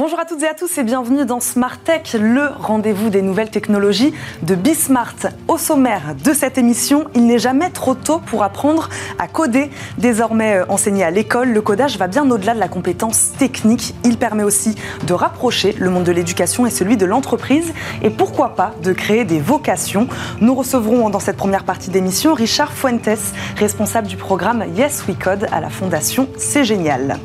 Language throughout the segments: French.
Bonjour à toutes et à tous et bienvenue dans Smart Tech, le rendez-vous des nouvelles technologies de Bismart. Au sommaire de cette émission, il n'est jamais trop tôt pour apprendre à coder. Désormais euh, enseigné à l'école, le codage va bien au-delà de la compétence technique. Il permet aussi de rapprocher le monde de l'éducation et celui de l'entreprise et pourquoi pas de créer des vocations? Nous recevrons dans cette première partie d'émission Richard Fuentes, responsable du programme Yes We Code à la Fondation C'est Génial.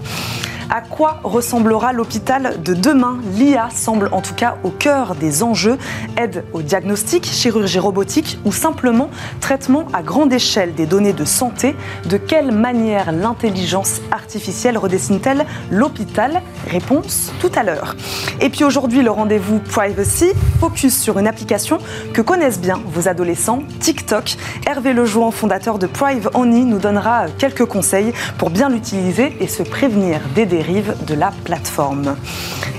À quoi ressemblera l'hôpital de demain? L'IA semble en tout cas au cœur des enjeux. Aide au diagnostic, chirurgie robotique ou simplement traitement à grande échelle des données de santé? De quelle manière l'intelligence artificielle redessine-t-elle l'hôpital? Réponse tout à l'heure. Et puis aujourd'hui, le rendez-vous Privacy, focus sur une application que connaissent bien vos adolescents, TikTok. Hervé Lejouan, fondateur de Prive Only, nous donnera quelques conseils pour bien l'utiliser et se prévenir des de la plateforme.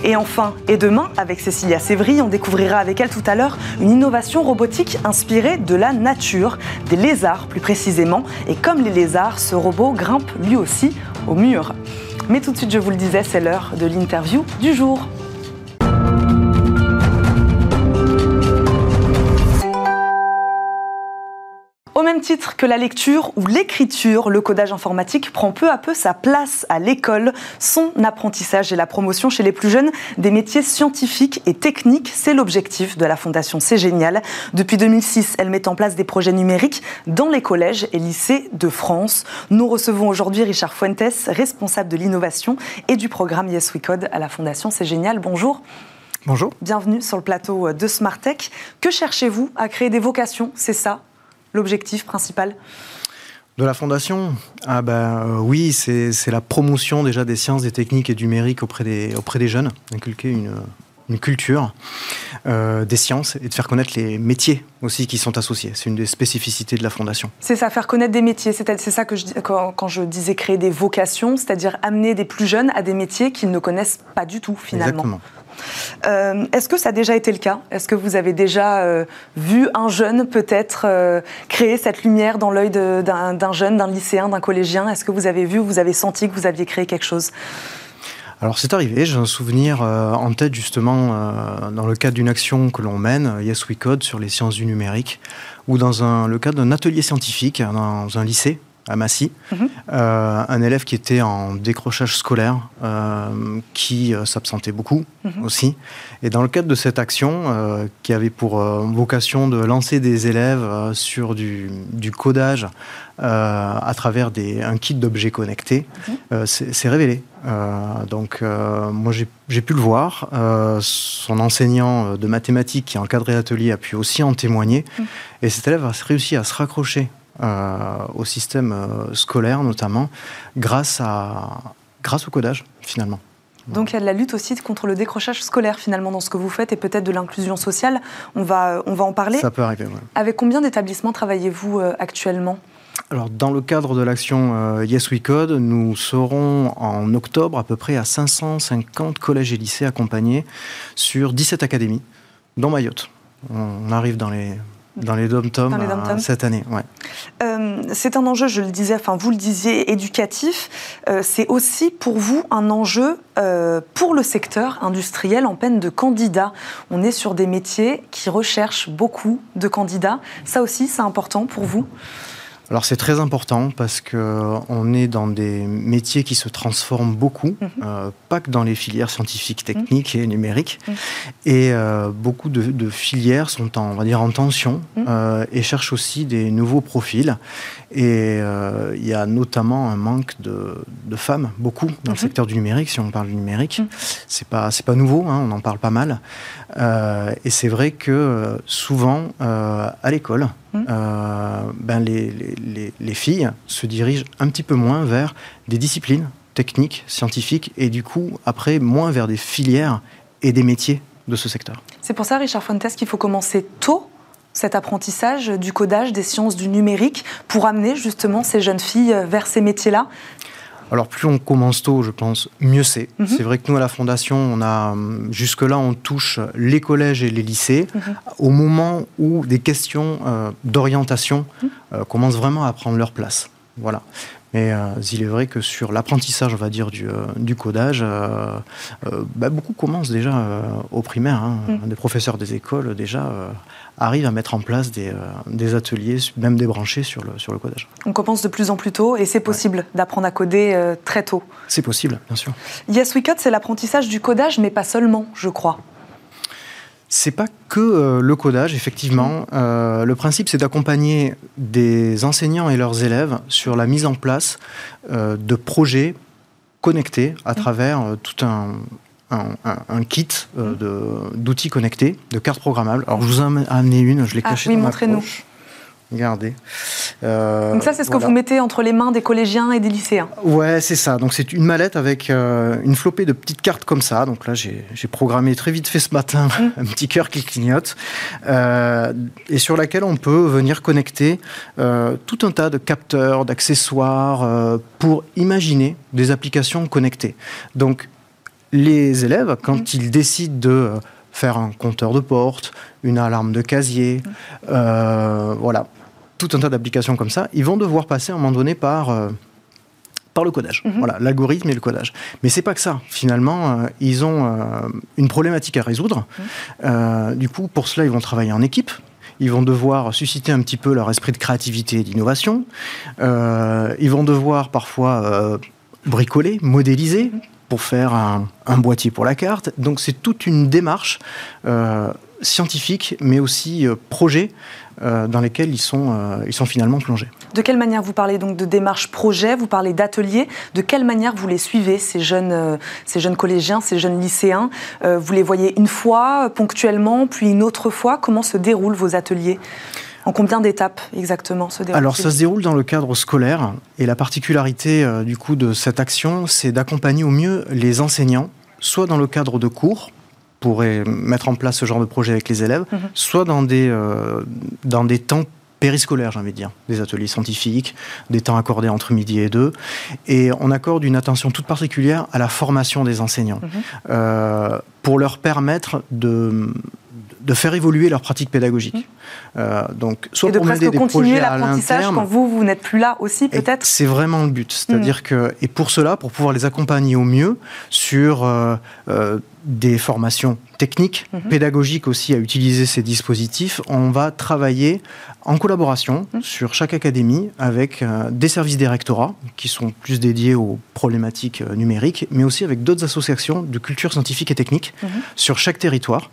Et enfin, et demain, avec Cécilia Sévry, on découvrira avec elle tout à l'heure une innovation robotique inspirée de la nature, des lézards plus précisément. Et comme les lézards, ce robot grimpe lui aussi au mur. Mais tout de suite, je vous le disais, c'est l'heure de l'interview du jour. Même titre que la lecture ou l'écriture, le codage informatique prend peu à peu sa place à l'école. Son apprentissage et la promotion chez les plus jeunes des métiers scientifiques et techniques, c'est l'objectif de la Fondation C'est Génial. Depuis 2006, elle met en place des projets numériques dans les collèges et lycées de France. Nous recevons aujourd'hui Richard Fuentes, responsable de l'innovation et du programme Yes We Code à la Fondation C'est Génial. Bonjour. Bonjour. Bienvenue sur le plateau de Smart Tech. Que cherchez-vous à créer des vocations? C'est ça? L'objectif principal de la fondation ah ben, euh, Oui, c'est la promotion déjà des sciences, des techniques et du numérique auprès des, auprès des jeunes, inculquer une, une culture euh, des sciences et de faire connaître les métiers aussi qui sont associés. C'est une des spécificités de la fondation. C'est ça, faire connaître des métiers. C'est ça que je, quand, quand, je disais créer des vocations, c'est-à-dire amener des plus jeunes à des métiers qu'ils ne connaissent pas du tout finalement. Exactement. Euh, Est-ce que ça a déjà été le cas? Est-ce que vous avez déjà euh, vu un jeune peut-être euh, créer cette lumière dans l'œil d'un jeune, d'un lycéen, d'un collégien? Est-ce que vous avez vu ou vous avez senti que vous aviez créé quelque chose? Alors c'est arrivé, j'ai un souvenir en tête justement dans le cadre d'une action que l'on mène, Yes We Code, sur les sciences du numérique, ou dans le cadre d'un atelier scientifique dans un lycée à Massy, mhm. euh, un élève qui était en décrochage scolaire, euh, qui euh, s'absentait beaucoup mhm. aussi. Et dans le cadre de cette action, qui avait pour vocation de lancer des élèves sur du, codage à travers des, un kit d'objets connectés, mhm. c'est révélé. donc moi j'ai pu le voir. son enseignant de mathématiques qui a encadré l'atelier a pu aussi en témoigner. Et cet élève a réussi à se raccrocher au système euh, scolaire notamment, grâce, à, grâce au codage finalement. Donc il y a de la lutte aussi contre le décrochage scolaire finalement dans ce que vous faites et peut-être de l'inclusion sociale. On va, on va en parler. Ça peut arriver, oui. Avec combien d'établissements travaillez-vous euh, actuellement? Alors, dans le cadre de l'action Yes We Code, nous serons en octobre à peu près à 550 collèges et lycées accompagnés sur 17 académies, dont Mayotte. On arrive dans les dans les dom-toms euh, cette année. Ouais. Euh, c'est un enjeu, je le disais, enfin vous le disiez, éducatif. Euh, c'est aussi pour vous un enjeu pour le secteur industriel en peine de candidats. On est sur des métiers qui recherchent beaucoup de candidats. Ça aussi, c'est important pour vous? Alors c'est très important parce qu'on est dans des métiers qui se transforment beaucoup, mhm. euh, pas que dans les filières scientifiques, techniques et numériques. Mhm. Et euh, beaucoup de, filières sont en, on va dire, en tension mhm. euh, et cherchent aussi des nouveaux profils. Et il y a notamment un manque de, femmes, beaucoup, dans le secteur du numérique, si on parle du numérique. C'est pas, c'est pas nouveau, hein, on en parle pas mal. et c'est vrai que souvent, à l'école, euh, ben les, les, les, filles se dirigent un petit peu moins vers des disciplines techniques, scientifiques, et du coup, après, moins vers des filières et des métiers de ce secteur. C'est pour ça, Richard Fuentes, qu'il faut commencer tôt cet apprentissage du codage, des sciences du numérique, pour amener justement ces jeunes filles vers ces métiers-là alors plus on commence tôt, je pense, mieux c'est. Mhm. C'est vrai que nous à la Fondation, on a jusque-là on touche les collèges et les lycées mhm. au moment où des questions euh, d'orientation mhm. euh, commencent vraiment à prendre leur place. Voilà. Mais il est vrai que sur l'apprentissage, on va dire, du, du codage, bah, beaucoup commencent déjà au primaire. Hein. Des professeurs des écoles, déjà, arrivent à mettre en place des, des, ateliers, même débranchés sur le, sur le codage. On commence de plus en plus tôt et c'est possible d'apprendre à coder très tôt. C'est possible, bien sûr. Yes We Code, c'est l'apprentissage du codage, mais pas seulement, je crois. C'est pas que euh, le codage, effectivement. Euh, le principe, c'est d'accompagner des enseignants et leurs élèves sur la mise en place euh, de projets connectés à travers tout un, kit d'outils connectés, de cartes programmables. Alors, je vous en ai amené une, je l'ai ah, cachée oui, dans ma poche. Regardez. Euh, Donc ça, c'est ce que vous mettez entre les mains des collégiens et des lycéens Ouais, c'est ça. Donc c'est une mallette avec euh, une flopée de petites cartes comme ça. Donc là, j'ai programmé très vite fait ce matin mmh. un petit cœur qui clignote euh, et sur laquelle on peut venir connecter tout un tas de capteurs, d'accessoires pour imaginer des applications connectées. Donc les élèves, quand mmh. ils décident de faire un compteur de porte, une alarme de casier, mmh. voilà, tout un tas d'applications comme ça, ils vont devoir passer à un moment donné par, euh, par le codage. Mhm. Voilà, l'algorithme et le codage. Mais c'est pas que ça. Finalement, euh, ils ont euh, une problématique à résoudre. Mhm. du coup, pour cela, ils vont travailler en équipe. Ils vont devoir susciter un petit peu leur esprit de créativité et d'innovation. ils vont devoir parfois bricoler, modéliser. Pour faire un, boîtier pour la carte. Donc c'est toute une démarche scientifique, mais aussi projet euh, dans lesquels ils sont, euh, finalement plongés. De quelle manière vous parlez donc de démarche projet, vous parlez d'ateliers, de quelle manière vous les suivez, euh, ces jeunes collégiens, ces jeunes lycéens? Vous les voyez une fois, ponctuellement, puis une autre fois? Comment se déroulent vos ateliers? En combien d'étapes exactement se déroule Alors ça se déroule dans le cadre scolaire et la particularité du coup de cette action, c'est d'accompagner au mieux les enseignants, soit dans le cadre de cours, pourrait mettre en place ce genre de projet avec les élèves, mhm. soit dans des, euh, dans des temps périscolaires, j'ai envie de dire, des ateliers scientifiques, des temps accordés entre midi et deux, et on accorde une attention toute particulière à la formation des enseignants, mhm. euh, pour leur permettre de, de faire évoluer leur pratique pédagogique. Mhm. Euh, donc, soit et de pour des continuer l'apprentissage quand vous, vous n'êtes plus là aussi, peut-être C'est vraiment le but. C'est-à-dire que, et pour cela, pour pouvoir les accompagner au mieux sur des formations techniques, mhm. pédagogiques aussi à utiliser ces dispositifs. On va travailler en collaboration sur chaque académie avec euh, des services des rectorats qui sont plus dédiés aux problématiques euh, numériques, mais aussi avec d'autres associations de culture scientifique et technique sur chaque territoire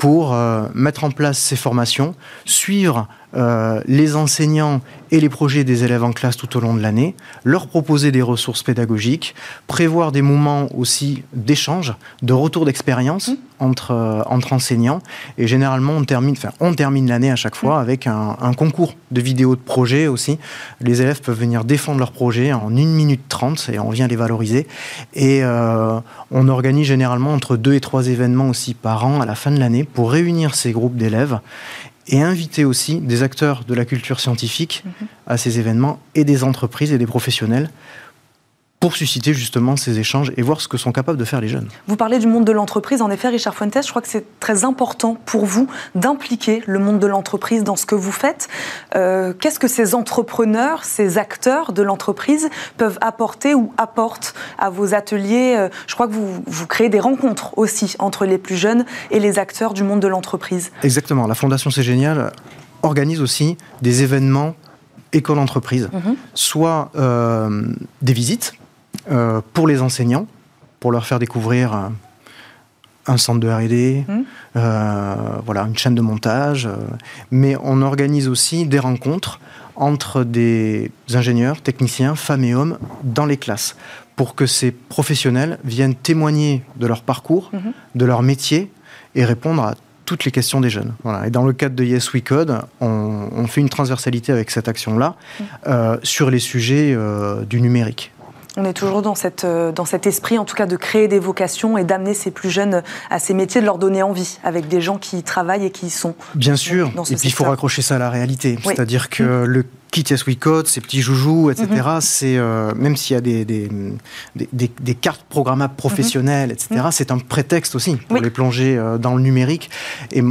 pour euh, mettre en place ces formations, suivre euh, les enseignants et les projets des élèves en classe tout au long de l'année, leur proposer des ressources pédagogiques, prévoir des moments aussi d'échange, de retour d'expérience mmh. entre, euh, entre enseignants. Et généralement, on termine, enfin, on termine l'année à chaque fois mmh. avec un, concours de vidéos de projets aussi. Les élèves peuvent venir défendre leur projet en 1 minute 30 et on vient les valoriser. Et euh, on organise généralement entre deux et trois événements aussi par an à la fin de l'année pour réunir ces groupes d'élèves et inviter aussi des acteurs de la culture scientifique mhm. à ces événements et des entreprises et des professionnels pour susciter justement ces échanges et voir ce que sont capables de faire les jeunes. Vous parlez du monde de l'entreprise. En effet, Richard Fuentes, je crois que c'est très important pour vous d'impliquer le monde de l'entreprise dans ce que vous faites. Euh, qu'est-ce que ces entrepreneurs, ces acteurs de l'entreprise peuvent apporter ou apportent à vos ateliers? Euh, Je crois que vous, vous créez des rencontres aussi entre les plus jeunes et les acteurs du monde de l'entreprise. Exactement. La Fondation C'est Génial organise aussi des événements école-entreprise, mhm. soit euh, des visites euh, pour les enseignants, pour leur faire découvrir euh, un centre de R&D, mmh. euh, voilà, une chaîne de montage. mais on organise aussi des rencontres entre des ingénieurs, techniciens, femmes et hommes dans les classes pour que ces professionnels viennent témoigner de leur parcours, mmh. de leur métier et répondre à toutes les questions des jeunes. Voilà. Et dans le cadre de Yes We Code, on, fait une transversalité avec cette action-là mmh. sur les sujets du numérique. On est toujours dans, cette, euh, dans cet esprit, en tout cas, de créer des vocations et d'amener ces plus jeunes à ces métiers, de leur donner envie, avec des gens qui y travaillent et qui y sont. Bien sûr, et puis il faut raccrocher ça à la réalité. C'est-à-dire que mm. le Kit Yes We Code, ces petits joujoux, etc., mm-hmm. c'est, euh, même s'il y a des, des, des, cartes programmables professionnelles, etc., mm-hmm. c'est un prétexte aussi pour les plonger euh, dans le numérique et,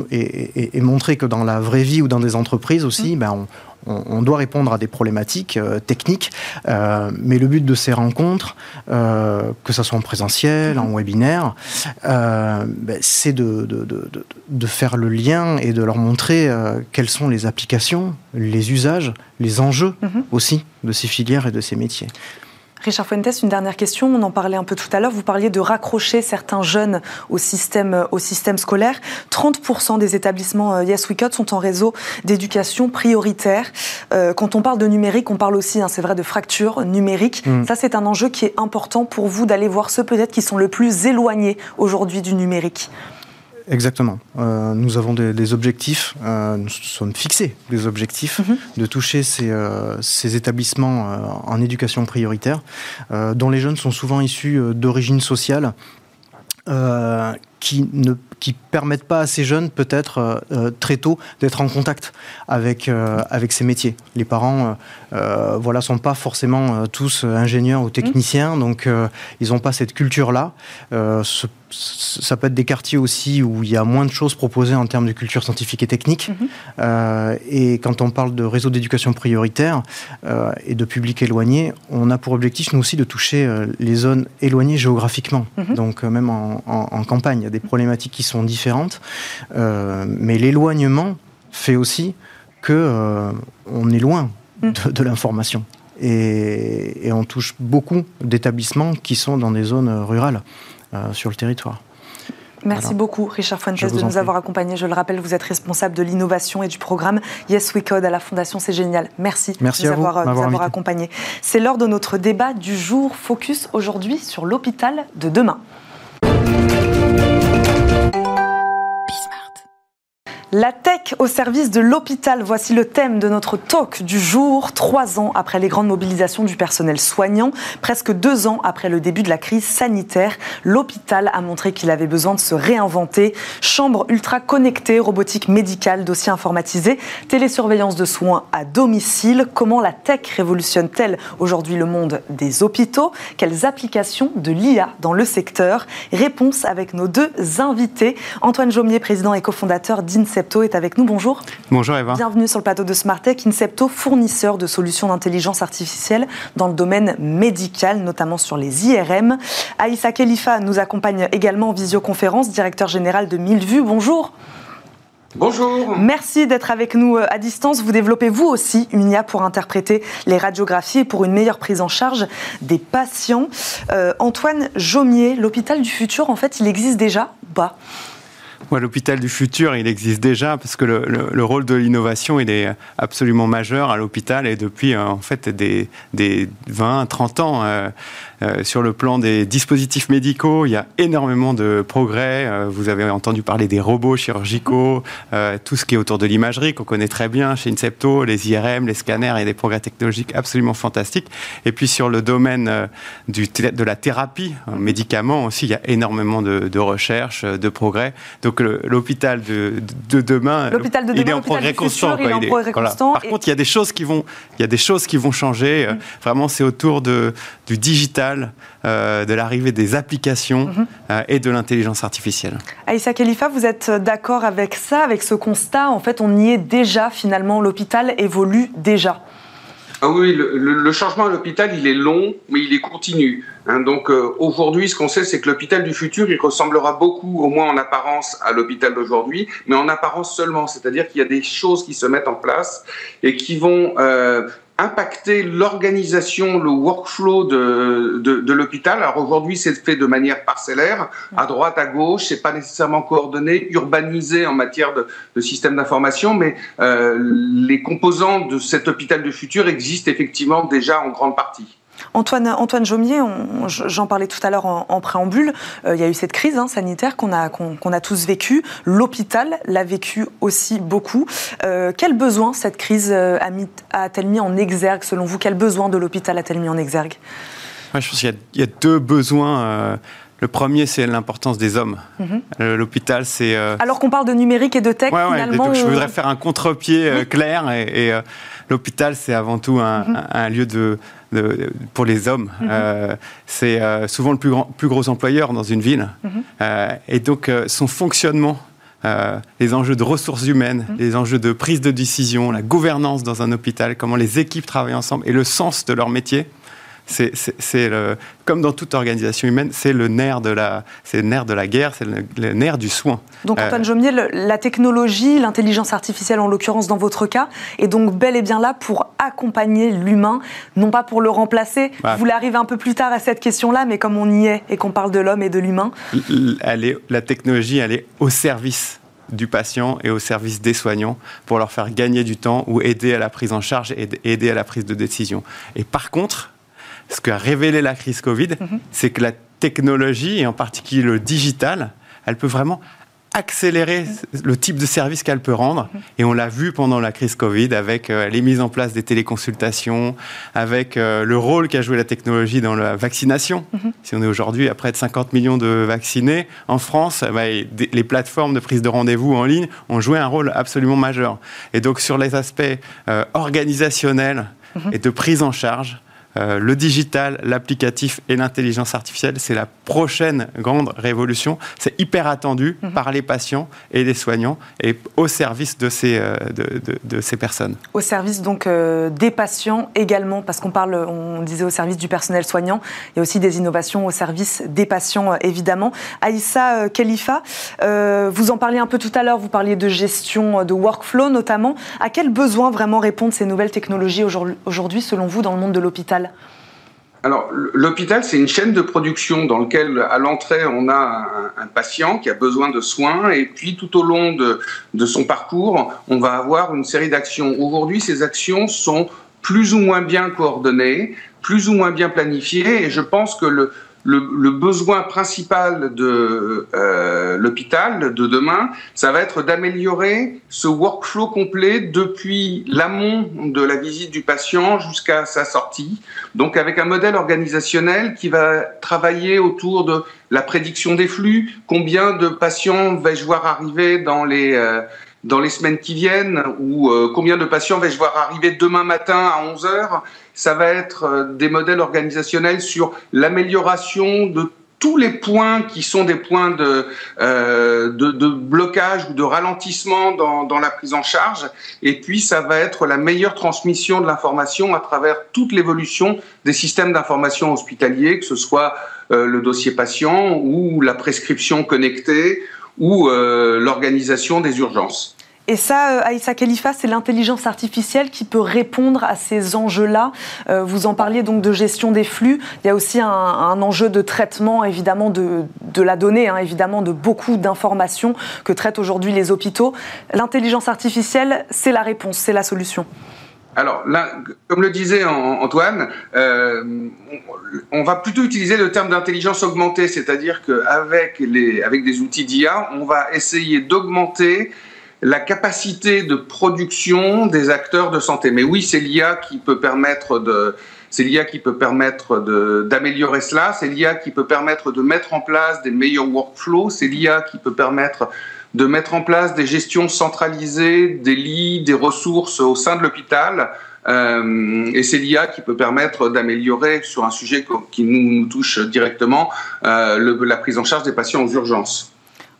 et, montrer que dans la vraie vie ou dans des entreprises aussi, mm. ben, on, on, doit répondre à des problématiques techniques, mais le but de ces rencontres, que ce soit en présentiel, en webinaire, ben, c'est de, de, faire le lien et de leur montrer quelles sont les applications, les usages, les enjeux mhm. aussi de ces filières et de ces métiers. Richard Fuentes, une dernière question. On en parlait un peu tout à l'heure. Vous parliez de raccrocher certains jeunes au système, au système scolaire. 30% des établissements euh, Yes We Code sont en réseau d'éducation prioritaire. Euh, quand on parle de numérique, on parle aussi, hein, c'est vrai, de fracture numérique. Mm. Ça, c'est un enjeu qui est important pour vous d'aller voir ceux peut-être qui sont le plus éloignés aujourd'hui du numérique. Exactement. Euh, nous avons des, objectifs, euh, nous sommes fixés des objectifs mhm. de toucher ces, euh, ces établissements en éducation prioritaire, dont les jeunes sont souvent issus d'origine sociale qui ne qui permettent pas à ces jeunes peut-être très tôt d'être en contact avec avec ces métiers. Les parents euh, voilà sont pas forcément tous ingénieurs ou techniciens, mhm. donc ils n'ont pas cette culture là ça peut être des quartiers aussi où il y a moins de choses proposées en termes de culture scientifique et technique. Euh, et quand on parle de réseau d'éducation prioritaire euh, et de public éloigné, on a pour objectif, nous aussi, de toucher euh, les zones éloignées géographiquement. Mhm. Donc, même en, campagne, il y a des problématiques qui sont différentes. mais l'éloignement fait aussi que on est loin mhm. de, l'information. Et, et on touche beaucoup d'établissements qui sont dans des zones rurales. Euh, sur le territoire. Merci beaucoup, Richard Fuentes, de nous avoir accompagnés. Je le rappelle, vous êtes responsable de l'innovation et du programme Yes We Code à la Fondation C'est Génial. Merci, Merci de nous avoir, avoir accompagnés. C'est l'heure de notre débat du jour. Focus aujourd'hui sur l'hôpital de demain. La tech au service de l'hôpital, voici le thème de notre talk du jour. Trois ans après les grandes mobilisations du personnel soignant, presque deux ans après le début de la crise sanitaire, l'hôpital a montré qu'il avait besoin de se réinventer. Chambre ultra connectée, robotique médicale, dossier informatisé, télésurveillance de soins à domicile. Comment la tech révolutionne-t-elle aujourd'hui le monde des hôpitaux? Quelles applications de l'IA dans le secteur? Réponse avec nos deux invités. Antoine Jaumier, président et cofondateur d'INSEE Incepto est avec nous. Bonjour. Bonjour Eva. Bienvenue sur le plateau de Smartech. Incepto, fournisseur de solutions d'intelligence artificielle dans le domaine médical, notamment sur les IRM. Aïssa Khalifa nous accompagne également en visioconférence, directeur général de Vues. Bonjour. Bonjour. Merci d'être avec nous euh, à distance. Vous développez vous aussi une IA pour interpréter les radiographies et pour une meilleure prise en charge des patients. Euh, Antoine Jaumier, l'hôpital du futur, en fait, il existe déjà ou pas? L'hôpital du futur, il existe déjà parce que le, rôle de l'innovation, est absolument majeur à l'hôpital et depuis euh, en fait des, des 20, 30 ans. Euh, sur le plan des dispositifs médicaux, il y a énormément de progrès. Euh, vous avez entendu parler des robots chirurgicaux, euh, tout ce qui est autour de l'imagerie qu'on connaît très bien chez Incepto, les IRM, les scanners et des progrès technologiques absolument fantastiques. Et puis sur le domaine du, de la thérapie, médicaments aussi, il y a énormément de, de recherches, de progrès. Donc l'hôpital de, de, demain, il est en progrès constant. Par contre, il y a des choses qui vont, il y a des choses qui vont changer. Mm. Vraiment, c'est autour de, du digital euh, de l'arrivée des applications mhm. euh, et de l'intelligence artificielle. Aïssa Khalifa, vous êtes d'accord avec ça, avec ce constat? En fait, on y est déjà finalement, l'hôpital évolue déjà. Ah oui, le, changement à l'hôpital, il est long, mais il est continu. Hein. donc euh, aujourd'hui, ce qu'on sait, c'est que l'hôpital du futur, il ressemblera beaucoup, au moins en apparence, à l'hôpital d'aujourd'hui, mais en apparence seulement. C'est-à-dire qu'il y a des choses qui se mettent en place et qui vont impacter l'organisation, le workflow de, de, l'hôpital. Alors aujourd'hui, c'est fait de manière parcellaire, à droite, à gauche, c'est pas nécessairement coordonné, urbanisé en matière de, de système d'information, mais euh, les composants de cet hôpital du futur existent effectivement déjà en grande partie. Antoine, Antoine Jaumier, j'en parlais tout à l'heure en, préambule, euh, il y a eu cette crise hein, sanitaire qu'on a, qu'on a tous vécue. L'hôpital l'a vécu aussi beaucoup. Euh, quel besoin cette crise euh, a-t-elle mis en exergue, selon vous? Quel besoin de l'hôpital a-t-elle mis en exergue? Je pense qu'il y, a deux besoins. Le premier, c'est l'importance des hommes. Mhm. L'hôpital, c'est. Alors qu'on parle de numérique et de tech, finalement. je voudrais faire un contre-pied clair. Et, l'hôpital, c'est avant tout un mhm. lieu de, pour les hommes. Mhm. Euh, c'est euh, souvent le plus, grand, plus gros employeur dans une ville. Mhm. Euh, et donc, son fonctionnement les enjeux de ressources humaines, mmh. les enjeux de prise de décision, la gouvernance dans un hôpital, comment les équipes travaillent ensemble et le sens de leur métier c'est comme dans toute organisation humaine, c'est le nerf de la, c'est nerf de la guerre, c'est le, nerf du soin. Donc Antoine euh, Jomier, la technologie, l'intelligence artificielle en l'occurrence dans votre cas, est donc bel et bien là pour accompagner l'humain, non pas pour le remplacer. Vous Vous l'arrivez un peu plus tard à cette question-là, mais comme on y est et qu'on parle de l'homme et de l'humain, la technologie, elle est au service du patient et au service des soignants pour leur faire gagner du temps ou aider à la prise en charge et aider à la prise de décision. Et par contre, ce qu'a révélé la crise Covid, mhm. c'est que la technologie, et en particulier le digital, elle peut vraiment accélérer le type de service qu'elle peut rendre. Mhm. Et on l'a vu pendant la crise Covid avec euh, les mises en place des téléconsultations, avec euh, le rôle qu'a joué la technologie dans la vaccination. Mhm. Si on est aujourd'hui à près de 50 millions de vaccinés en France, bah, les plateformes de prise de rendez-vous en ligne ont joué un rôle absolument majeur. Et donc sur les aspects euh, organisationnels et de prise en charge, euh, le digital, l'applicatif et l'intelligence artificielle, c'est la prochaine grande révolution. C'est hyper attendu mhm. par les patients et les soignants et au service de ces, euh, de, ces personnes. Au service donc euh, des patients également, parce qu'on parle, on disait au service du personnel soignant, il y a aussi des innovations au service des patients évidemment. Aïssa Khalifa, vous en parliez un peu tout à l'heure, vous parliez de gestion de workflow notamment. À quels besoins vraiment répondent ces nouvelles technologies aujourd'hui selon vous dans le monde de l'hôpital? Alors, l'hôpital, c'est une chaîne de production dans laquelle, à l'entrée, on a un, patient qui a besoin de soins, et puis tout au long de, de son parcours, on va avoir une série d'actions. Aujourd'hui, ces actions sont plus ou moins bien coordonnées, plus ou moins bien planifiées, et je pense que le, le, besoin principal de euh, l'hôpital de demain, ça va être d'améliorer ce workflow complet depuis l'amont de la visite du patient jusqu'à sa sortie. Donc avec un modèle organisationnel qui va travailler autour de la prédiction des flux, combien de patients vais-je voir arriver dans les... Euh, dans les semaines qui viennent ou euh, combien de patients vais-je voir arriver demain matin à 11 heures? Ça va être euh, des modèles organisationnels sur l'amélioration de tous les points qui sont des points de, euh, de, blocage ou de ralentissement dans, dans, la prise en charge. Et puis, ça va être la meilleure transmission de l'information à travers toute l'évolution des systèmes d'information hospitaliers, que ce soit euh, le dossier patient ou la prescription connectée ou l'organisation des urgences. Et ça, euh, Aïssa Khalifa, c'est l'intelligence artificielle qui peut répondre à ces enjeux-là. Euh, vous en parliez donc de gestion des flux. Il y a aussi un, enjeu de traitement, évidemment, de, la donnée, hein, évidemment, de beaucoup d'informations que traitent aujourd'hui les hôpitaux. L'intelligence artificielle, c'est la réponse, c'est la solution. Alors comme le disait Antoine, euh, on va plutôt utiliser le terme d'intelligence augmentée, c'est-à-dire qu'avec avec des outils d'IA, on va essayer d'augmenter la capacité de production des acteurs de santé. Mais oui, c'est l'IA qui peut permettre de c'est l'IA qui peut permettre d'améliorer cela, c'est l'IA qui peut permettre de mettre en place des meilleurs workflows, c'est l'IA qui peut permettre de mettre en place des gestions centralisées des lits, des ressources au sein de l'hôpital. Euh, et c'est l'IA qui peut permettre d'améliorer sur un sujet qui nous, touche directement euh, la prise en charge des patients aux urgences.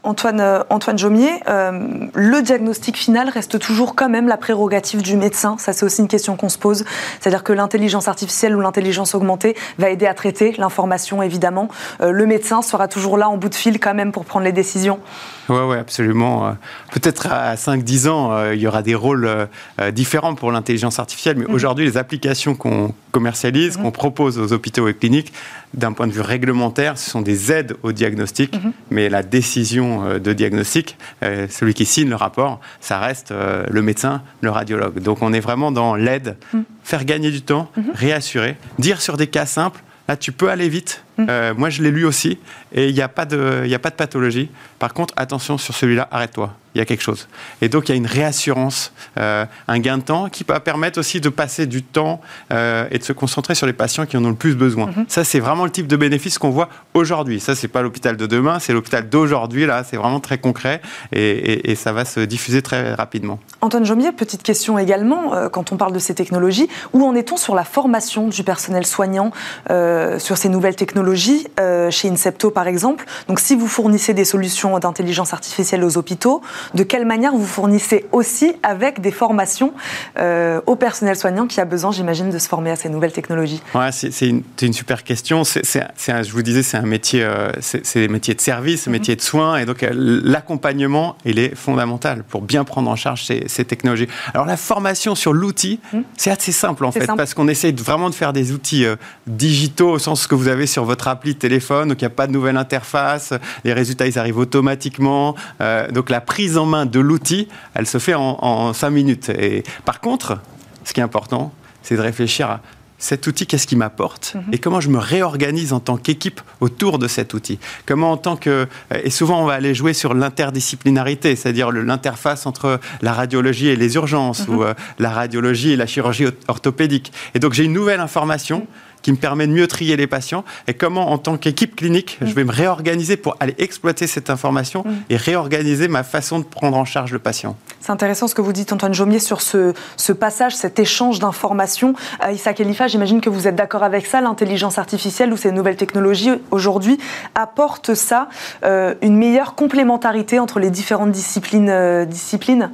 Antoine, euh, Antoine euh, le diagnostic final reste toujours quand même la prérogative du médecin. Ça, c'est aussi une question qu'on se pose. C'est-à-dire que l'intelligence artificielle ou l'intelligence augmentée va aider à traiter l'information, évidemment. Le médecin sera toujours là en bout de fil quand même pour prendre les décisions. Oui, ouais, absolument. Peut-être à 5-10 ans, il y aura des rôles différents pour l'intelligence artificielle, mais mm. aujourd'hui, les applications qu'on commercialise, mm-hmm. qu'on propose aux hôpitaux et cliniques, d'un point de vue réglementaire, ce sont des aides au diagnostic, mm-hmm. mais la décision euh, de diagnostic, euh, celui qui signe le rapport, ça reste euh, le médecin, le radiologue. Donc on est vraiment dans l'aide, mm. faire gagner du temps, mm-hmm. réassurer, dire sur des cas simples, là tu peux aller vite, mm. moi je l'ai lu aussi, et il n'y a, pas de, a pas de pathologie. Par contre, attention sur celui-là, arrête-toi il y a quelque chose. Et donc il y a une réassurance, euh, un gain de temps qui va permettre aussi de passer du temps euh, et de se concentrer sur les patients qui en ont le plus besoin. Mhm. Ça, c'est vraiment le type de bénéfice qu'on voit aujourd'hui. Ça, c'est pas l'hôpital de demain, c'est l'hôpital d'aujourd'hui. Là, c'est vraiment très concret et, ça va se diffuser très rapidement. Antoine Jomier, petite question également, euh, quand on parle de ces technologies, où en est-on sur la formation du personnel soignant sur ces nouvelles technologies? Technologies euh, chez Incepto par exemple. Donc si vous fournissez des solutions d'intelligence artificielle aux hôpitaux, de quelle manière vous fournissez aussi avec des formations euh, au personnel soignant qui a besoin, j'imagine, de se former à ces nouvelles technologies? Ouais, C'est une, une, super question. Je vous disais, c'est un métier, euh, c'est des métiers de service, mm métier de soins, et donc l'accompagnement, il est fondamental pour bien prendre en charge ces, ces technologies. Alors la formation sur l'outil, mhm. c'est assez simple en fait, parce qu'on essaie vraiment de faire des outils digitaux au sens que vous avez sur votre appli de téléphone, donc il n'y a pas de nouvelle interface, les résultats ils arrivent automatiquement. Euh, donc la prise en main de l'outil, elle se fait en, cinq minutes. Et par contre, ce qui est important, c'est de réfléchir à cet outil, qu'est-ce qu'il m'apporte mhm. et comment je me réorganise en tant qu'équipe autour de cet outil. Comment en tant que euh, et souvent on va aller jouer sur l'interdisciplinarité, c'est-à-dire l'interface entre la radiologie et les urgences mhm. ou euh, la radiologie et la chirurgie orthopédique. Et donc j'ai une nouvelle information qui me permet de mieux trier les patients et comment, en tant qu'équipe clinique, je vais me réorganiser pour aller exploiter cette information mm. et réorganiser ma façon de prendre en charge le patient. C'est intéressant ce que vous dites, Antoine Jaumier, sur ce, ce passage, cet échange d'informations. Euh, Issa Khalifa, j'imagine que vous êtes d'accord avec ça. L'intelligence artificielle ou ces nouvelles technologies aujourd'hui apportent ça, euh, une meilleure complémentarité entre les différentes disciplines, euh, disciplines?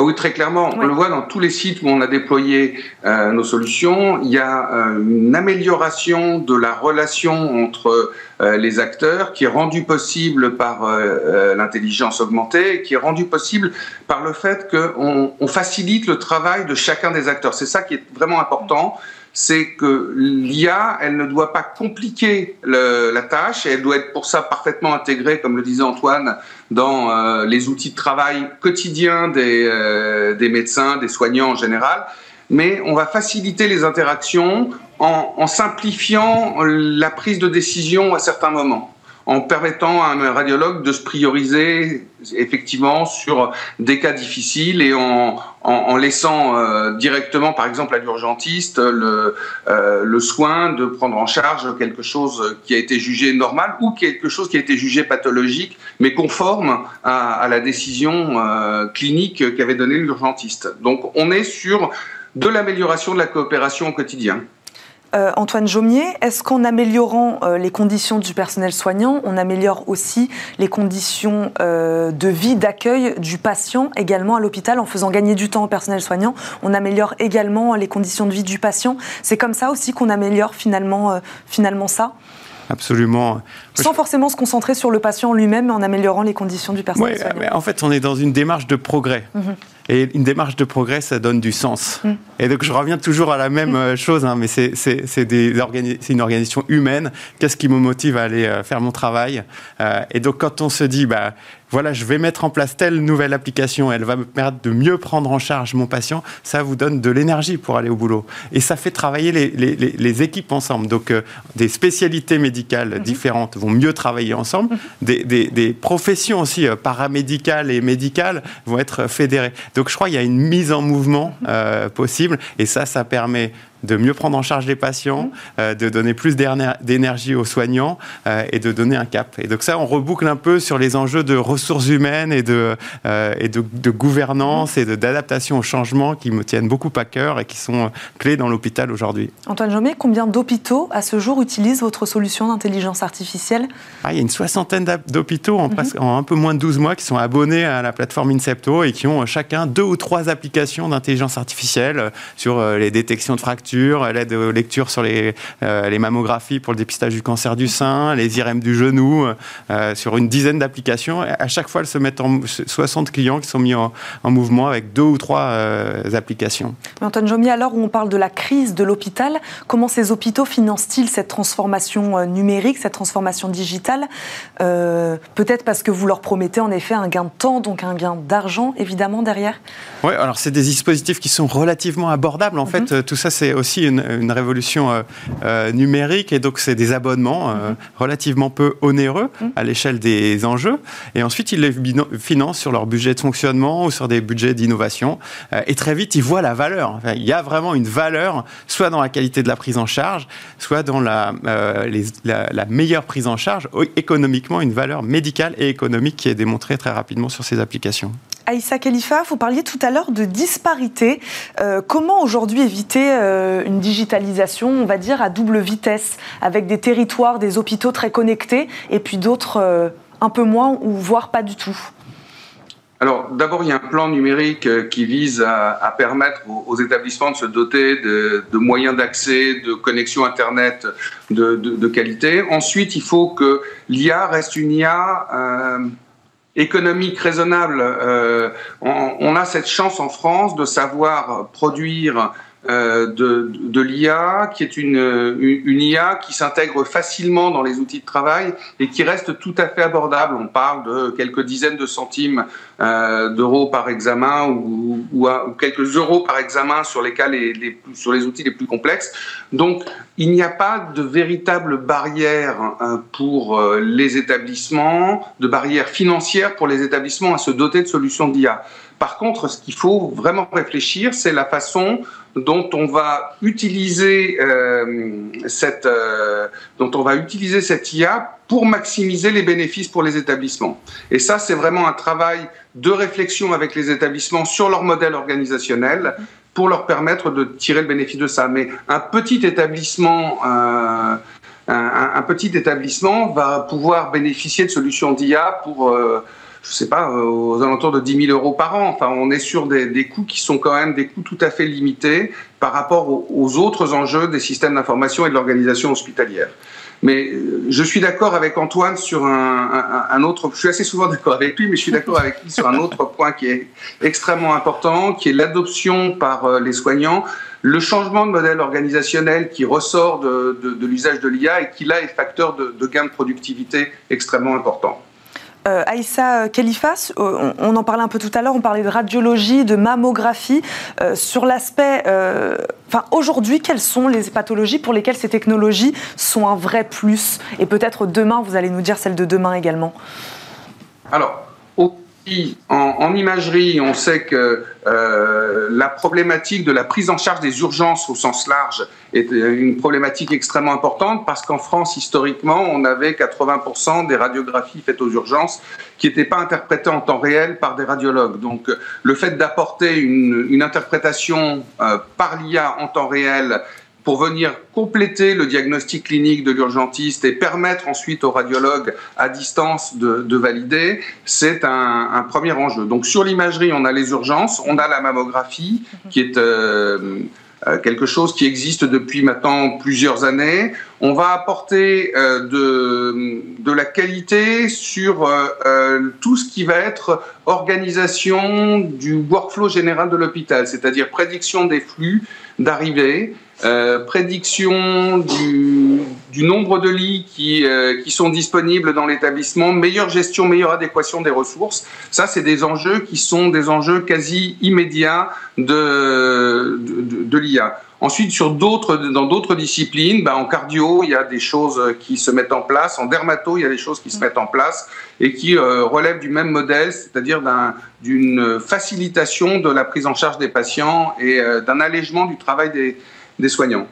Ah oui, très clairement. On le voit dans tous les sites où on a déployé euh, nos solutions. Il y a euh, une amélioration de la relation entre euh, les acteurs qui est rendue possible par l'intelligence augmentée, qui est rendue possible par le fait qu'on on facilite le travail de chacun des acteurs. C'est ça qui est vraiment important c'est que l'IA, elle ne doit pas compliquer la tâche, et elle doit être pour ça parfaitement intégrée, comme le disait Antoine, dans euh, les outils de travail quotidiens des, euh, des, médecins, des soignants en général. Mais on va faciliter les interactions en, en simplifiant la prise de décision à certains moments en permettant à un radiologue de se prioriser effectivement sur des cas difficiles et en, laissant euh, directement, par exemple, à l'urgentiste le, euh, le soin de prendre en charge quelque chose qui a été jugé normal ou quelque chose qui a été jugé pathologique, mais conforme à, à la décision euh, clinique qu'avait donnée l'urgentiste. Donc on est sur de l'amélioration de la coopération au quotidien. Euh, Antoine Jaumier, est-ce qu'en améliorant euh, les conditions du personnel soignant, on améliore aussi les conditions euh, de vie, d'accueil du patient également à l'hôpital en faisant gagner du temps au personnel soignant? On améliore également les conditions de vie du patient. C'est comme ça aussi qu'on améliore finalement, finalement ça? Absolument. Sans forcément se concentrer sur le patient lui-même, mais en améliorant les conditions du personnel. Oui, en fait, on est dans une démarche de progrès. Mhm. Et une démarche de progrès, ça donne du sens. Mm. Et donc, je reviens toujours à la même mm. euh, chose, hein, mais c'est une organisation humaine. Qu'est-ce qui me motive à aller euh, faire mon travail euh, Et donc, quand on se dit, bah, voilà, je vais mettre en place telle nouvelle application, elle va me permettre de mieux prendre en charge mon patient, ça vous donne de l'énergie pour aller au boulot. Et ça fait travailler les, les, les équipes ensemble. Donc, des spécialités médicales mm-hmm. différentes vont mieux travailler ensemble. Mm-hmm. Des, des, des, professions aussi paramédicales et médicales vont être fédérées. Donc je crois qu'il y a une mise en mouvement euh, possible et ça, ça permet de mieux prendre en charge les patients, mmh. euh, de donner plus d'énergie aux soignants euh, et de donner un cap. Et donc ça, on reboucle un peu sur les enjeux de ressources humaines et de, euh, et de, gouvernance mmh. et d'adaptation au changement qui me tiennent beaucoup à cœur et qui sont clés dans l'hôpital aujourd'hui. Antoine Jomet, combien d'hôpitaux à ce jour utilisent votre solution d'intelligence artificielle? Ah, Il y a une soixantaine d'hôpitaux en, mmh. en, un peu moins de 12 mois qui sont abonnés à la plateforme Incepto et qui ont chacun deux ou trois applications d'intelligence artificielle sur les détections de fractures l'aide aux lectures sur les, euh, les, mammographies pour le dépistage du cancer du sein, les IRM du genou, euh, sur une dizaine d'applications. À chaque fois, elles se mettent en 60 clients qui sont mis en, mouvement avec deux ou trois euh, applications. Antoine Jomier, à l'heure où on parle de la crise de l'hôpital, comment ces hôpitaux financent-ils cette transformation numérique, cette transformation digitale? Peut-être parce que vous leur promettez en effet un gain de temps, donc un gain d'argent évidemment derrière? Oui, alors c'est des dispositifs qui sont relativement abordables. En mhm. fait, tout ça, c'est aussi une, révolution euh, euh, numérique et donc c'est des abonnements euh, relativement peu onéreux mhm. à l'échelle des enjeux. Et ensuite, ils les financent sur leur budget de fonctionnement ou sur des budgets d'innovation. et très vite, ils voient la valeur. il y a vraiment une valeur, soit dans la qualité de la prise en charge, soit dans la, la meilleure prise en charge, économiquement, une valeur médicale et économique qui est démontrée très rapidement sur ces applications. Aïssa Khalifa, vous parliez tout à l'heure de disparité. comment aujourd'hui éviter une digitalisation, on va dire, à double vitesse, avec des territoires, des hôpitaux très connectés, et puis d'autres un peu moins, ou voire pas du tout? Alors, d'abord, il y a un plan numérique euh, qui vise à, permettre aux, établissements de se doter de, moyens d'accès, de connexion Internet de, qualité. Ensuite, il faut que l'IA reste une IA euh, économique raisonnable. Euh, on, a cette chance en France de savoir produire euh, de, l'IA, qui est une, une, IA qui s'intègre facilement dans les outils de travail et qui reste tout à fait abordable. On parle de quelques dizaines de centimes euh, d'euros par examen ou, quelques euros par examen sur les les, sur les outils les plus complexes. Donc, il n'y a pas de véritable barrière euh, pour les établissements, de barrière financière pour les établissements à se doter de solutions d'IA. Par contre, ce qu'il faut vraiment réfléchir, c'est la façon dont on va utiliser euh, cette euh, dont on va utiliser cette IA pour maximiser les bénéfices pour les établissements. Et ça, c'est vraiment un travail de réflexion avec les établissements sur leur modèle organisationnel pour leur permettre de tirer le bénéfice de ça. Mais un petit établissement euh, un, petit établissement va pouvoir bénéficier de solutions d'IA pour je sais pas, euh, aux alentours de 10 000 euros par an. Enfin, on est sur des, coûts qui sont quand même des coûts tout à fait limités par rapport aux, autres enjeux des systèmes d'information et de l'organisation hospitalière. Mais euh, je suis d'accord avec Antoine sur un, un, un, autre. Je suis assez souvent d'accord avec lui, mais je suis d'accord avec lui sur un autre point qui est extrêmement important, qui est l'adoption par euh, les soignants, le changement de modèle organisationnel qui ressort de, l'usage de l'IA et qui là est facteur de, gains de productivité extrêmement important. Euh, Aïssa Kelifas, euh, on, en parlait un peu tout à l'heure, on parlait de radiologie, de mammographie. Euh, sur l'aspect. Enfin, aujourd'hui, quelles sont les pathologies pour lesquelles ces technologies sont un vrai plus? Et peut-être demain, vous allez nous dire celle de demain également. Alors, en, imagerie, on sait que euh, la problématique de la prise en charge des urgences au sens large est une problématique extrêmement importante parce qu'en France, historiquement, on avait 80% des radiographies faites aux urgences qui n'étaient pas interprétées en temps réel par des radiologues. Donc, le fait d'apporter une, interprétation euh, par l'IA en temps réel pour venir compléter le diagnostic clinique de l'urgentiste et permettre ensuite au radiologue à distance de, valider, c'est un, premier enjeu. Donc sur l'imagerie, on a les urgences, on a la mammographie qui est euh, euh, quelque chose qui existe depuis maintenant plusieurs années. On va apporter euh, de, la qualité sur tout ce qui va être organisation du workflow général de l'hôpital, c'est-à-dire prédiction des flux d'arrivée, euh, prédiction du, du, nombre de lits qui, euh, qui sont disponibles dans l'établissement, meilleure gestion, meilleure adéquation des ressources. Ça, c'est des enjeux qui sont des enjeux quasi immédiats de, de, de l'IA. Ensuite, sur d'autres, dans d'autres disciplines, ben, en cardio, il y a des choses qui se mettent en place. En dermato, il y a des choses qui se mettent en place et qui euh, relèvent du même modèle, c'est-à-dire d'une facilitation de la prise en charge des patients et d'un allègement du travail des, des soignants.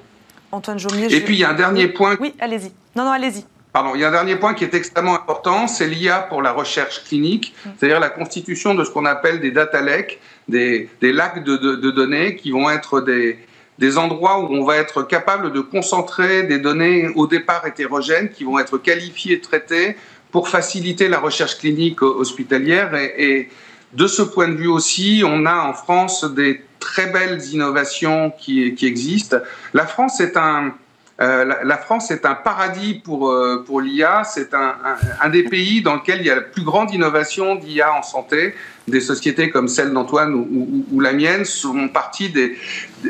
Antoine Jomier. Et puis il y a un dernier point. Oui, allez-y. Non, non, allez-y. Pardon, il y a un dernier point qui est extrêmement important, c'est l'IA pour la recherche clinique, mm. c'est-à-dire la constitution de ce qu'on appelle des data lakes, des, des lacs de, de, données qui vont être des, des endroits où on va être capable de concentrer des données au départ hétérogènes qui vont être qualifiées et traitées pour faciliter la recherche clinique hospitalière. Et, et de ce point de vue aussi, on a en France des très belles innovations qui, existent. La France est un, euh, la, France est un paradis pour, euh, pour l'IA. C'est un, un, des pays dans lequel il y a la plus grande innovation d'IA en santé. Des sociétés comme celle d'Antoine ou, la mienne sont partie des,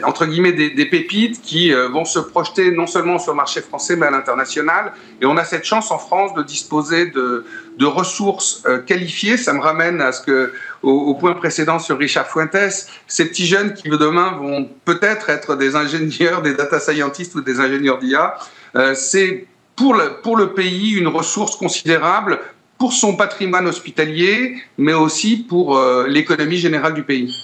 entre guillemets, des, pépites qui euh, vont se projeter non seulement sur le marché français, mais à l'international. Et on a cette chance en France de disposer de, ressources euh, qualifiées. Ça me ramène à ce que, au, point précédent sur Richard Fuentes, ces petits jeunes qui demain vont peut-être être des ingénieurs, des data scientists ou des ingénieurs d'IA. Euh, c'est pour le pays une ressource considérable pour son patrimoine hospitalier, mais aussi pour euh, l'économie générale du pays.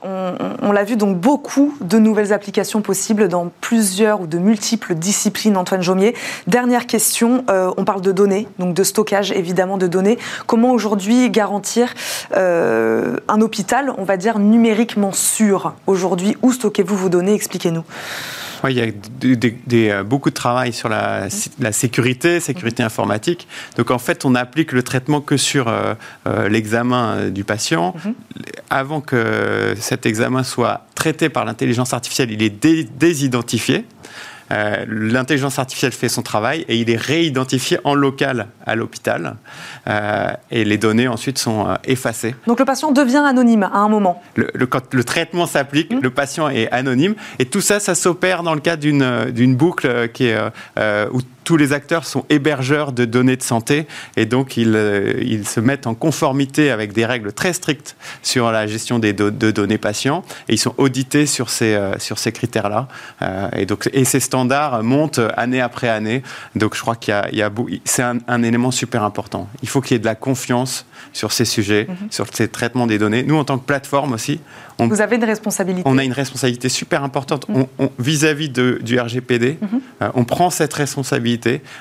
On, l'a vu, donc beaucoup de nouvelles applications possibles dans plusieurs ou de multiples disciplines, Antoine Jomier. Dernière question, euh, on parle de données, donc de stockage évidemment de données. Comment aujourd'hui garantir euh, un hôpital, on va dire, numériquement sûr? Aujourd'hui, où stockez-vous vos données? Expliquez-nous il y a des, euh, beaucoup de travail sur la, sécurité, sécurité informatique. Donc en fait, on n'applique le traitement que sur euh, euh, l'examen du patient. Mhm. Avant que cet examen soit traité par l'intelligence artificielle, il est désidentifié. Euh, l'intelligence artificielle fait son travail et il est réidentifié en local à l'hôpital. Euh, et les données ensuite sont euh, effacées. Donc le patient devient anonyme à un moment le, Quand le traitement s'applique, mmh. le patient est anonyme. Et tout ça, ça s'opère dans le cadre d'une boucle qui est, où tous les acteurs sont hébergeurs de données de santé et donc ils, euh, ils se mettent en conformité avec des règles très strictes sur la gestion des de données patients et ils sont audités sur ces, euh, sur ces critères-là. Euh, et, donc, et ces standards montent année après année. Donc je crois qu'il y a, a c'est un, élément super important. Il faut qu'il y ait de la confiance sur ces sujets, mhm. sur ces traitements des données. Nous, en tant que plateforme aussi, vous avez une responsabilité. On a une responsabilité super importante vis-à-vis du RGPD. Mhm. Euh, on prend cette responsabilité.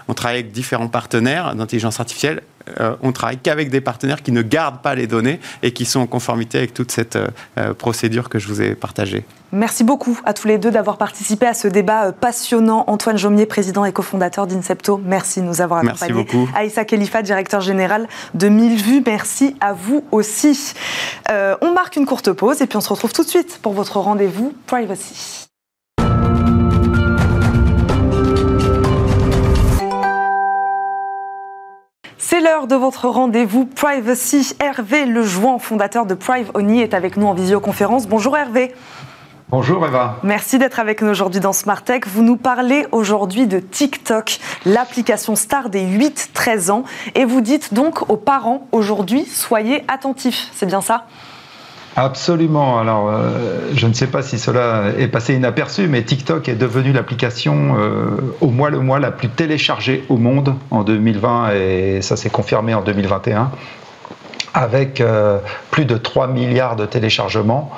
On travaille avec différents partenaires d'intelligence artificielle. Euh, on travaille qu'avec des partenaires qui ne gardent pas les données et qui sont en conformité avec toute cette euh, procédure que je vous ai partagée. Merci beaucoup à tous les deux d'avoir participé à ce débat passionnant. Antoine Jomier, président et cofondateur d'Incepto, merci de nous avoir accompagnés. Merci beaucoup. Aïssa Khalifa, directeur général de Mille Vues, merci à vous aussi. on marque une courte pause et puis on se retrouve tout de suite pour votre rendez-vous Privacy. C'est l'heure de votre rendez-vous Privacy. Hervé Lejouan, fondateur de PriveOni, est avec nous en visioconférence. Bonjour Hervé. Bonjour Eva. Merci d'être avec nous aujourd'hui dans Smart Tech. Vous nous parlez aujourd'hui de TikTok, l'application star des 8-13 ans. Et vous dites donc aux parents aujourd'hui, soyez attentifs. C'est bien ça? Absolument. Alors, euh, je ne sais pas si cela est passé inaperçu, mais TikTok est devenu l'application euh, au mois le mois la plus téléchargée au monde en 2020 et ça s'est confirmé en 2021 avec euh, plus de 3 milliards de téléchargements.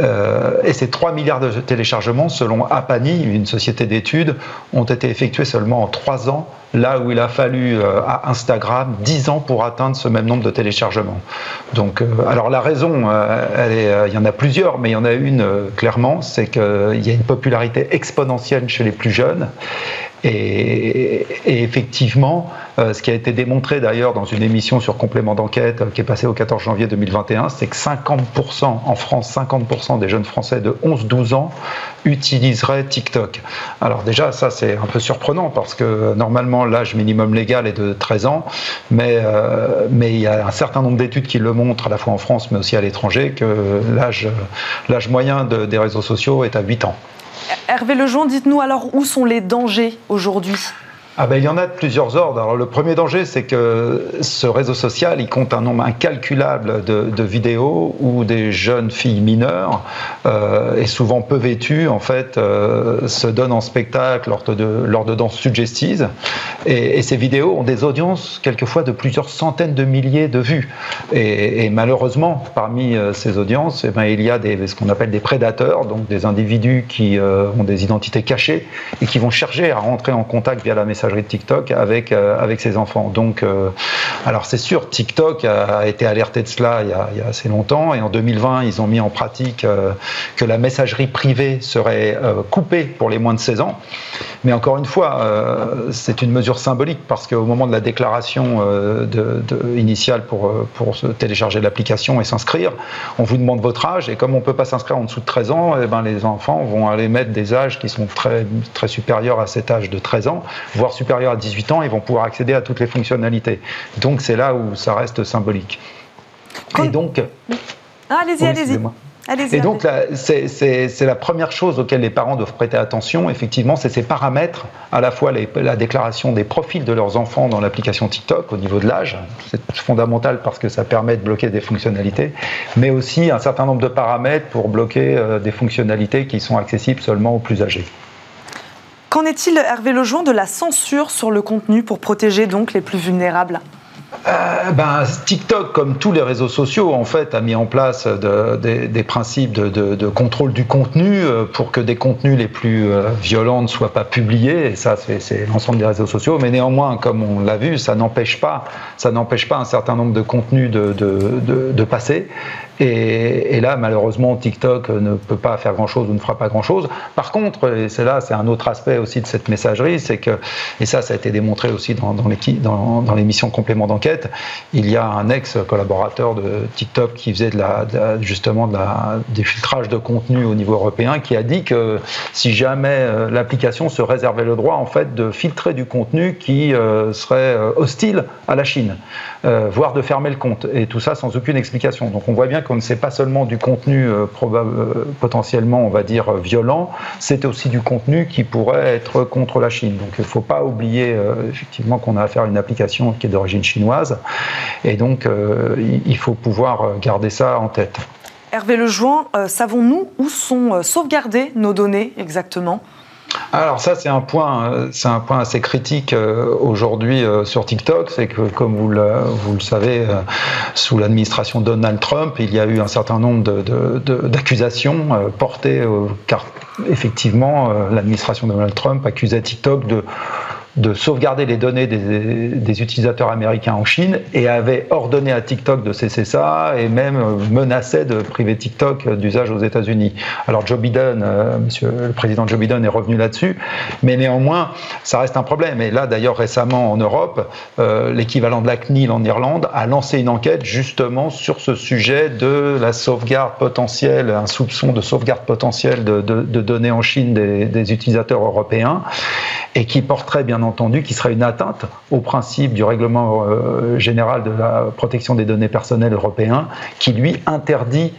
et ces 3 milliards de téléchargements, selon Apani, une société d'études, ont été effectués seulement en 3 ans là où il a fallu euh, à Instagram 10 ans pour atteindre ce même nombre de téléchargements. Donc, euh, alors la raison, euh, il y en a plusieurs, mais il y en a une clairement, c'est qu'il y a une popularité exponentielle chez les plus jeunes. Et, effectivement, ce qui a été démontré d'ailleurs dans une émission sur complément d'enquête qui est passée au 14 janvier 2021, c'est que 50% en France, 50% des jeunes Français de 11-12 ans utiliseraient TikTok. Alors déjà, ça c'est un peu surprenant parce que normalement l'âge minimum légal est de 13 ans, mais, euh, mais il y a un certain nombre d'études qui le montrent, à la fois en France mais aussi à l'étranger, que l'âge moyen des réseaux sociaux est à 8 ans. Hervé Lejean, dites-nous alors où sont les dangers aujourd'hui? Ah ben, il y en a de plusieurs ordres. Alors, le premier danger, c'est que ce réseau social, compte un nombre incalculable de, vidéos où des jeunes filles mineures, euh, et souvent peu vêtues, en fait, euh, se donnent en spectacle lors de, lors de danses suggestives. Et, ces vidéos ont des audiences, quelquefois, de plusieurs centaines de milliers de vues. Et, malheureusement, parmi euh, ces audiences, eh ben, il y a ce qu'on appelle des prédateurs, donc des individus qui ont des identités cachées et qui vont chercher à rentrer en contact via la messagerie de TikTok avec, euh, avec ses enfants. Donc, euh, alors c'est sûr, TikTok a, été alerté de cela il y, a, assez longtemps et en 2020, ils ont mis en pratique euh, que la messagerie privée serait coupée pour les moins de 16 ans. Mais encore une fois, c'est une mesure symbolique parce qu'au moment de la déclaration de, initiale pour, pour télécharger l'application et s'inscrire, on vous demande votre âge et comme on ne peut pas s'inscrire en dessous de 13 ans, eh ben les enfants vont aller mettre des âges qui sont très, très supérieurs à cet âge de 13 ans, voire supérieurs à 18 ans, ils vont pouvoir accéder à toutes les fonctionnalités. Donc c'est là où ça reste symbolique. Et donc... Ah, allez-y, allez-y. Et donc, c'est la première chose auquel les parents doivent prêter attention, effectivement, c'est ces paramètres, à la fois la déclaration des profils de leurs enfants dans l'application TikTok au niveau de l'âge, c'est fondamental parce que ça permet de bloquer des fonctionnalités, mais aussi un certain nombre de paramètres pour bloquer euh, des fonctionnalités qui sont accessibles seulement aux plus âgés. Qu'en est-il, Hervé Lejean, de la censure sur le contenu pour protéger donc les plus vulnérables? Euh, ben, TikTok, comme tous les réseaux sociaux, en fait, a mis en place des, principes de, contrôle du contenu euh, pour que des contenus les plus euh, violents ne soient pas publiés. Et ça, c'est l'ensemble des réseaux sociaux. Mais néanmoins, comme on l'a vu, ça n'empêche pas, ça n'empêche pas un certain nombre de contenus de passer. Et, là, malheureusement, TikTok ne peut pas faire grand-chose ou ne fera pas grand-chose. Par contre, et c'est là, c'est un autre aspect aussi de cette messagerie, c'est que, et ça, ça a été démontré aussi dans, l'émission Complément d'enquête, il y a un ex-collaborateur de TikTok qui faisait justement de la, des filtrages de contenu au niveau européen, qui a dit que si jamais euh, l'application se réservait le droit, en fait, de filtrer du contenu qui euh, serait euh, hostile à la Chine, voire de fermer le compte, et tout ça sans aucune explication. Donc on voit bien que ne c'est pas seulement du contenu euh, euh, potentiellement, on va dire, euh, violent, c'est aussi du contenu qui pourrait être contre la Chine. Donc il ne faut pas oublier effectivement qu'on a affaire à une application qui est d'origine chinoise, et donc il faut pouvoir garder ça en tête. Hervé Lejoin, savons-nous où sont sauvegardées nos données exactement? Alors ça c'est un point, euh, c'est un point assez critique euh, aujourd'hui euh, sur TikTok, c'est que comme vous le, vous le savez, sous l'administration Donald Trump, il y a eu un certain nombre d'accusations portées, car effectivement l'administration Donald Trump accusait TikTok de de sauvegarder les données des, utilisateurs américains en Chine et avait ordonné à TikTok de cesser ça et même menaçait de priver TikTok d'usage aux États-Unis. Alors Joe Biden, euh, monsieur le président Joe Biden est revenu là-dessus, mais néanmoins, ça reste un problème. Et là, d'ailleurs, récemment en Europe, euh, l'équivalent de la CNIL en Irlande a lancé une enquête justement sur ce sujet de la sauvegarde potentielle, un soupçon de sauvegarde potentielle de, données en Chine des, des utilisateurs européens et qui porterait bien entendu qui serait une atteinte au principe du règlement euh, général de la protection des données personnelles européen, qui lui interdit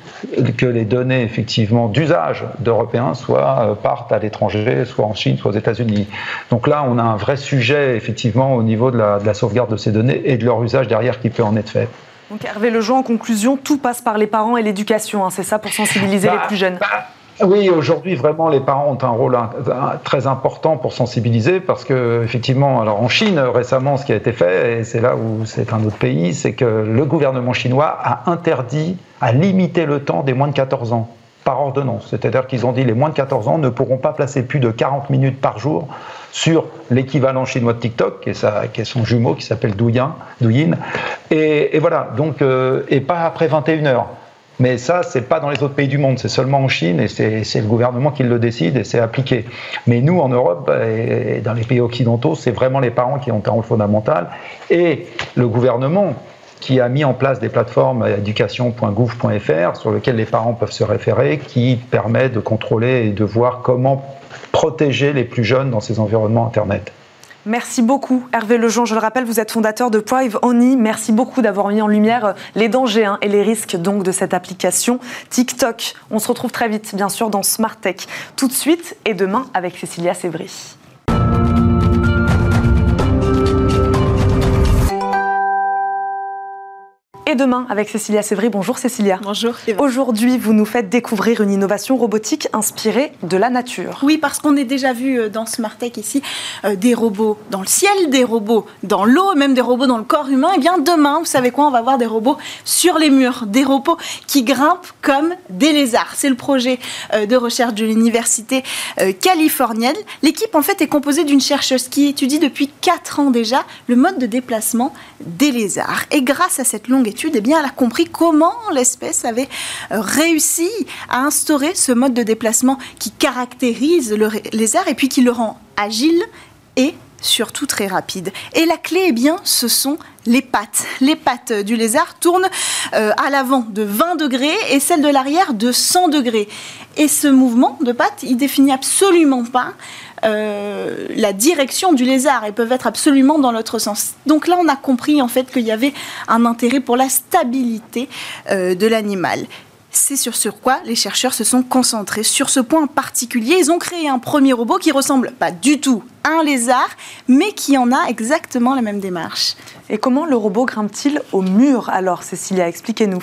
que les données effectivement d'usage d'Européens soient euh, partent à l'étranger, soit en Chine, soit aux États-Unis. Donc là, on a un vrai sujet effectivement au niveau de la, sauvegarde de ces données et de leur usage derrière qui peut en être fait. Donc Hervé Lejean, en conclusion, tout passe par les parents et l'éducation, hein, c'est ça pour sensibiliser les bah, plus jeunes bah, oui, aujourd'hui, vraiment, les parents ont un rôle très important pour sensibiliser parce que, effectivement, alors en Chine, récemment, ce qui a été fait, et c'est là où c'est un autre pays, c'est que le gouvernement chinois a interdit, a limité le temps des moins de 14 ans par ordonnance. C'est-à-dire qu'ils ont dit les moins de 14 ans ne pourront pas placer plus de 40 minutes par jour sur l'équivalent chinois de TikTok, qui est, son jumeau qui s'appelle Douyin, Douyin. Et, voilà, donc, euh, et pas après 21 heures. Mais ça, c'est pas dans les autres pays du monde, c'est seulement en Chine et c'est le gouvernement qui le décide et c'est appliqué. Mais nous, en Europe et dans les pays occidentaux, c'est vraiment les parents qui ont un rôle fondamental et le gouvernement qui a mis en place des plateformes éducation.gouv.fr sur lesquelles les parents peuvent se référer, qui permet de contrôler et de voir comment protéger les plus jeunes dans ces environnements Internet. Merci beaucoup Hervé Lejean. Je le rappelle, vous êtes fondateur de Prive Only. Merci beaucoup d'avoir mis en lumière euh, les dangers hein, et les risques donc de cette application TikTok. On se retrouve très vite, bien sûr, dans Smart Tech. Tout de suite et demain avec Cécilia Sévry. Et demain avec Cécilia Sévry. Bonjour Cécilia. Bonjour. Aujourd'hui, vous nous faites découvrir une innovation robotique inspirée de la nature. Oui, parce qu'on est déjà vu euh, dans Smart Tech ici euh, des robots dans le ciel, des robots dans l'eau, même des robots dans le corps humain. Et eh bien demain, vous savez quoi On va voir des robots sur les murs, des robots qui grimpent comme des lézards. C'est le projet euh, de recherche de l'université californienne. L'équipe en fait est composée d'une chercheuse qui étudie depuis 4 ans déjà le mode de déplacement des lézards. Et grâce à cette longue étude, eh bien, elle a compris comment l'espèce avait euh, réussi à instaurer ce mode de déplacement qui caractérise le lézard et puis qui le rend agile et surtout très rapide. Et la clé, eh bien, ce sont les pattes. Les pattes du lézard tournent euh, à l'avant de 20 degrés et celles de l'arrière de 100 degrés. Et ce mouvement de pattes, il définit absolument pas euh, la direction du lézard. Elles peuvent être absolument dans l'autre sens. Donc là, on a compris en fait qu'il y avait un intérêt pour la stabilité euh, de l'animal. C'est sur ce quoi les chercheurs se sont concentrés. Sur ce point particulier, ils ont créé un premier robot qui ressemble pas du tout un lézard, mais qui en a exactement la même démarche. Et comment le robot grimpe-t-il au mur alors, Cécilia? Expliquez-nous.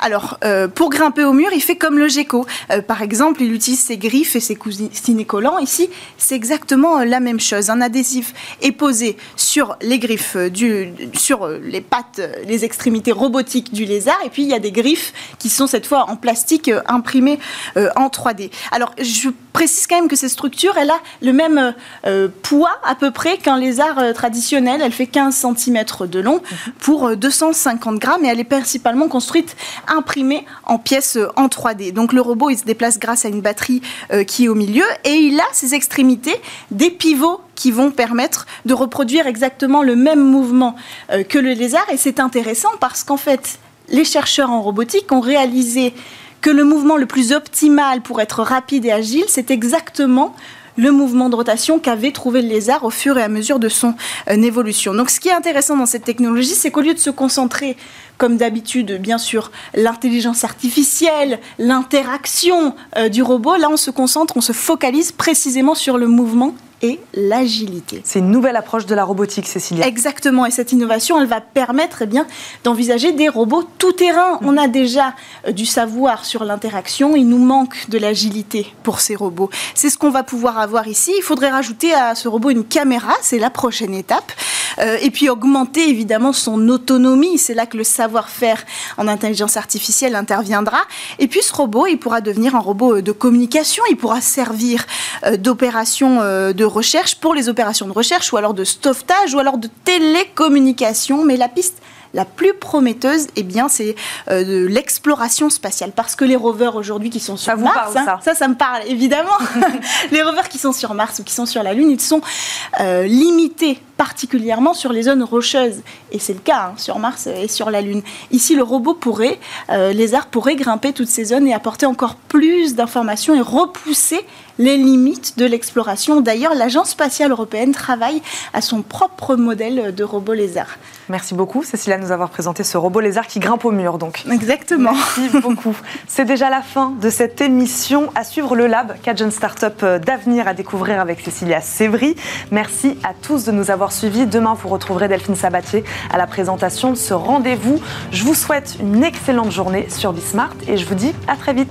Alors, euh, pour grimper au mur, il fait comme le gecko. Euh, par exemple, il utilise ses griffes et ses coussinets collants. Ici, c'est exactement la même chose. Un adhésif est posé sur les griffes, du, sur les pattes, les extrémités robotiques du lézard, et puis il y a des griffes qui sont cette fois en plastique imprimées en 3D. Alors, je précise quand même que cette structure, elle a le même poids à peu près qu'un lézard traditionnel. Elle fait 15 cm de long pour 250 grammes et elle est principalement construite imprimée en pièces euh, en 3D. Donc le robot, il se déplace grâce à une batterie euh, qui est au milieu et il a ses extrémités des pivots qui vont permettre de reproduire exactement le même mouvement euh, que le lézard. Et c'est intéressant parce qu'en fait, les chercheurs en robotique ont réalisé que le mouvement le plus optimal pour être rapide et agile, c'est exactement le mouvement de rotation qu'avait trouvé le lézard au fur et à mesure de son euh, évolution. Donc ce qui est intéressant dans cette technologie, c'est qu'au lieu de se concentrer comme d'habitude, bien sûr, l'intelligence artificielle, l'interaction euh, du robot. Là, on se concentre, on se focalise précisément sur le mouvement et l'agilité. C'est une nouvelle approche de la robotique, Cécilia. Exactement, et cette innovation, elle va permettre eh bien d'envisager des robots tout-terrain. On a déjà euh, du savoir sur l'interaction, il nous manque de l'agilité pour ces robots. C'est ce qu'on va pouvoir avoir ici. Il faudrait rajouter à ce robot une caméra, c'est la prochaine étape, euh, et puis augmenter évidemment son autonomie. C'est là que le savoir-faire en intelligence artificielle interviendra. Et puis ce robot, il pourra devenir un robot de communication, il pourra servir euh, d'opération de recherche pour les opérations de recherche ou alors de sauvetage ou alors de télécommunication. Mais la piste la plus prometteuse, eh bien, c'est euh, de l'exploration spatiale. Parce que les rovers aujourd'hui qui sont sur ça Mars, vous hein, ça. ça, me parle évidemment. les rovers qui sont sur Mars ou qui sont sur la Lune, ils sont euh, limités particulièrement sur les zones rocheuses. Et c'est le cas hein, sur Mars et sur la Lune. Ici, le robot pourrait, euh, les arts pourraient grimper toutes ces zones et apporter encore plus d'informations et repousser les limites de l'exploration. D'ailleurs, l'Agence spatiale européenne travaille à son propre modèle de robot lézard. Merci beaucoup, Cécilia, de nous avoir présenté ce robot lézard qui grimpe au mur. Donc. Exactement. Merci beaucoup. C'est déjà la fin de cette émission. À suivre le Lab, 4 jeunes startups euh, d'avenir à découvrir avec Cécilia Sévry. Merci à tous de nous avoir suivis. Demain, vous retrouverez Delphine Sabatier à la présentation de ce rendez-vous. Je vous souhaite une excellente journée sur Bismart et je vous dis à très vite.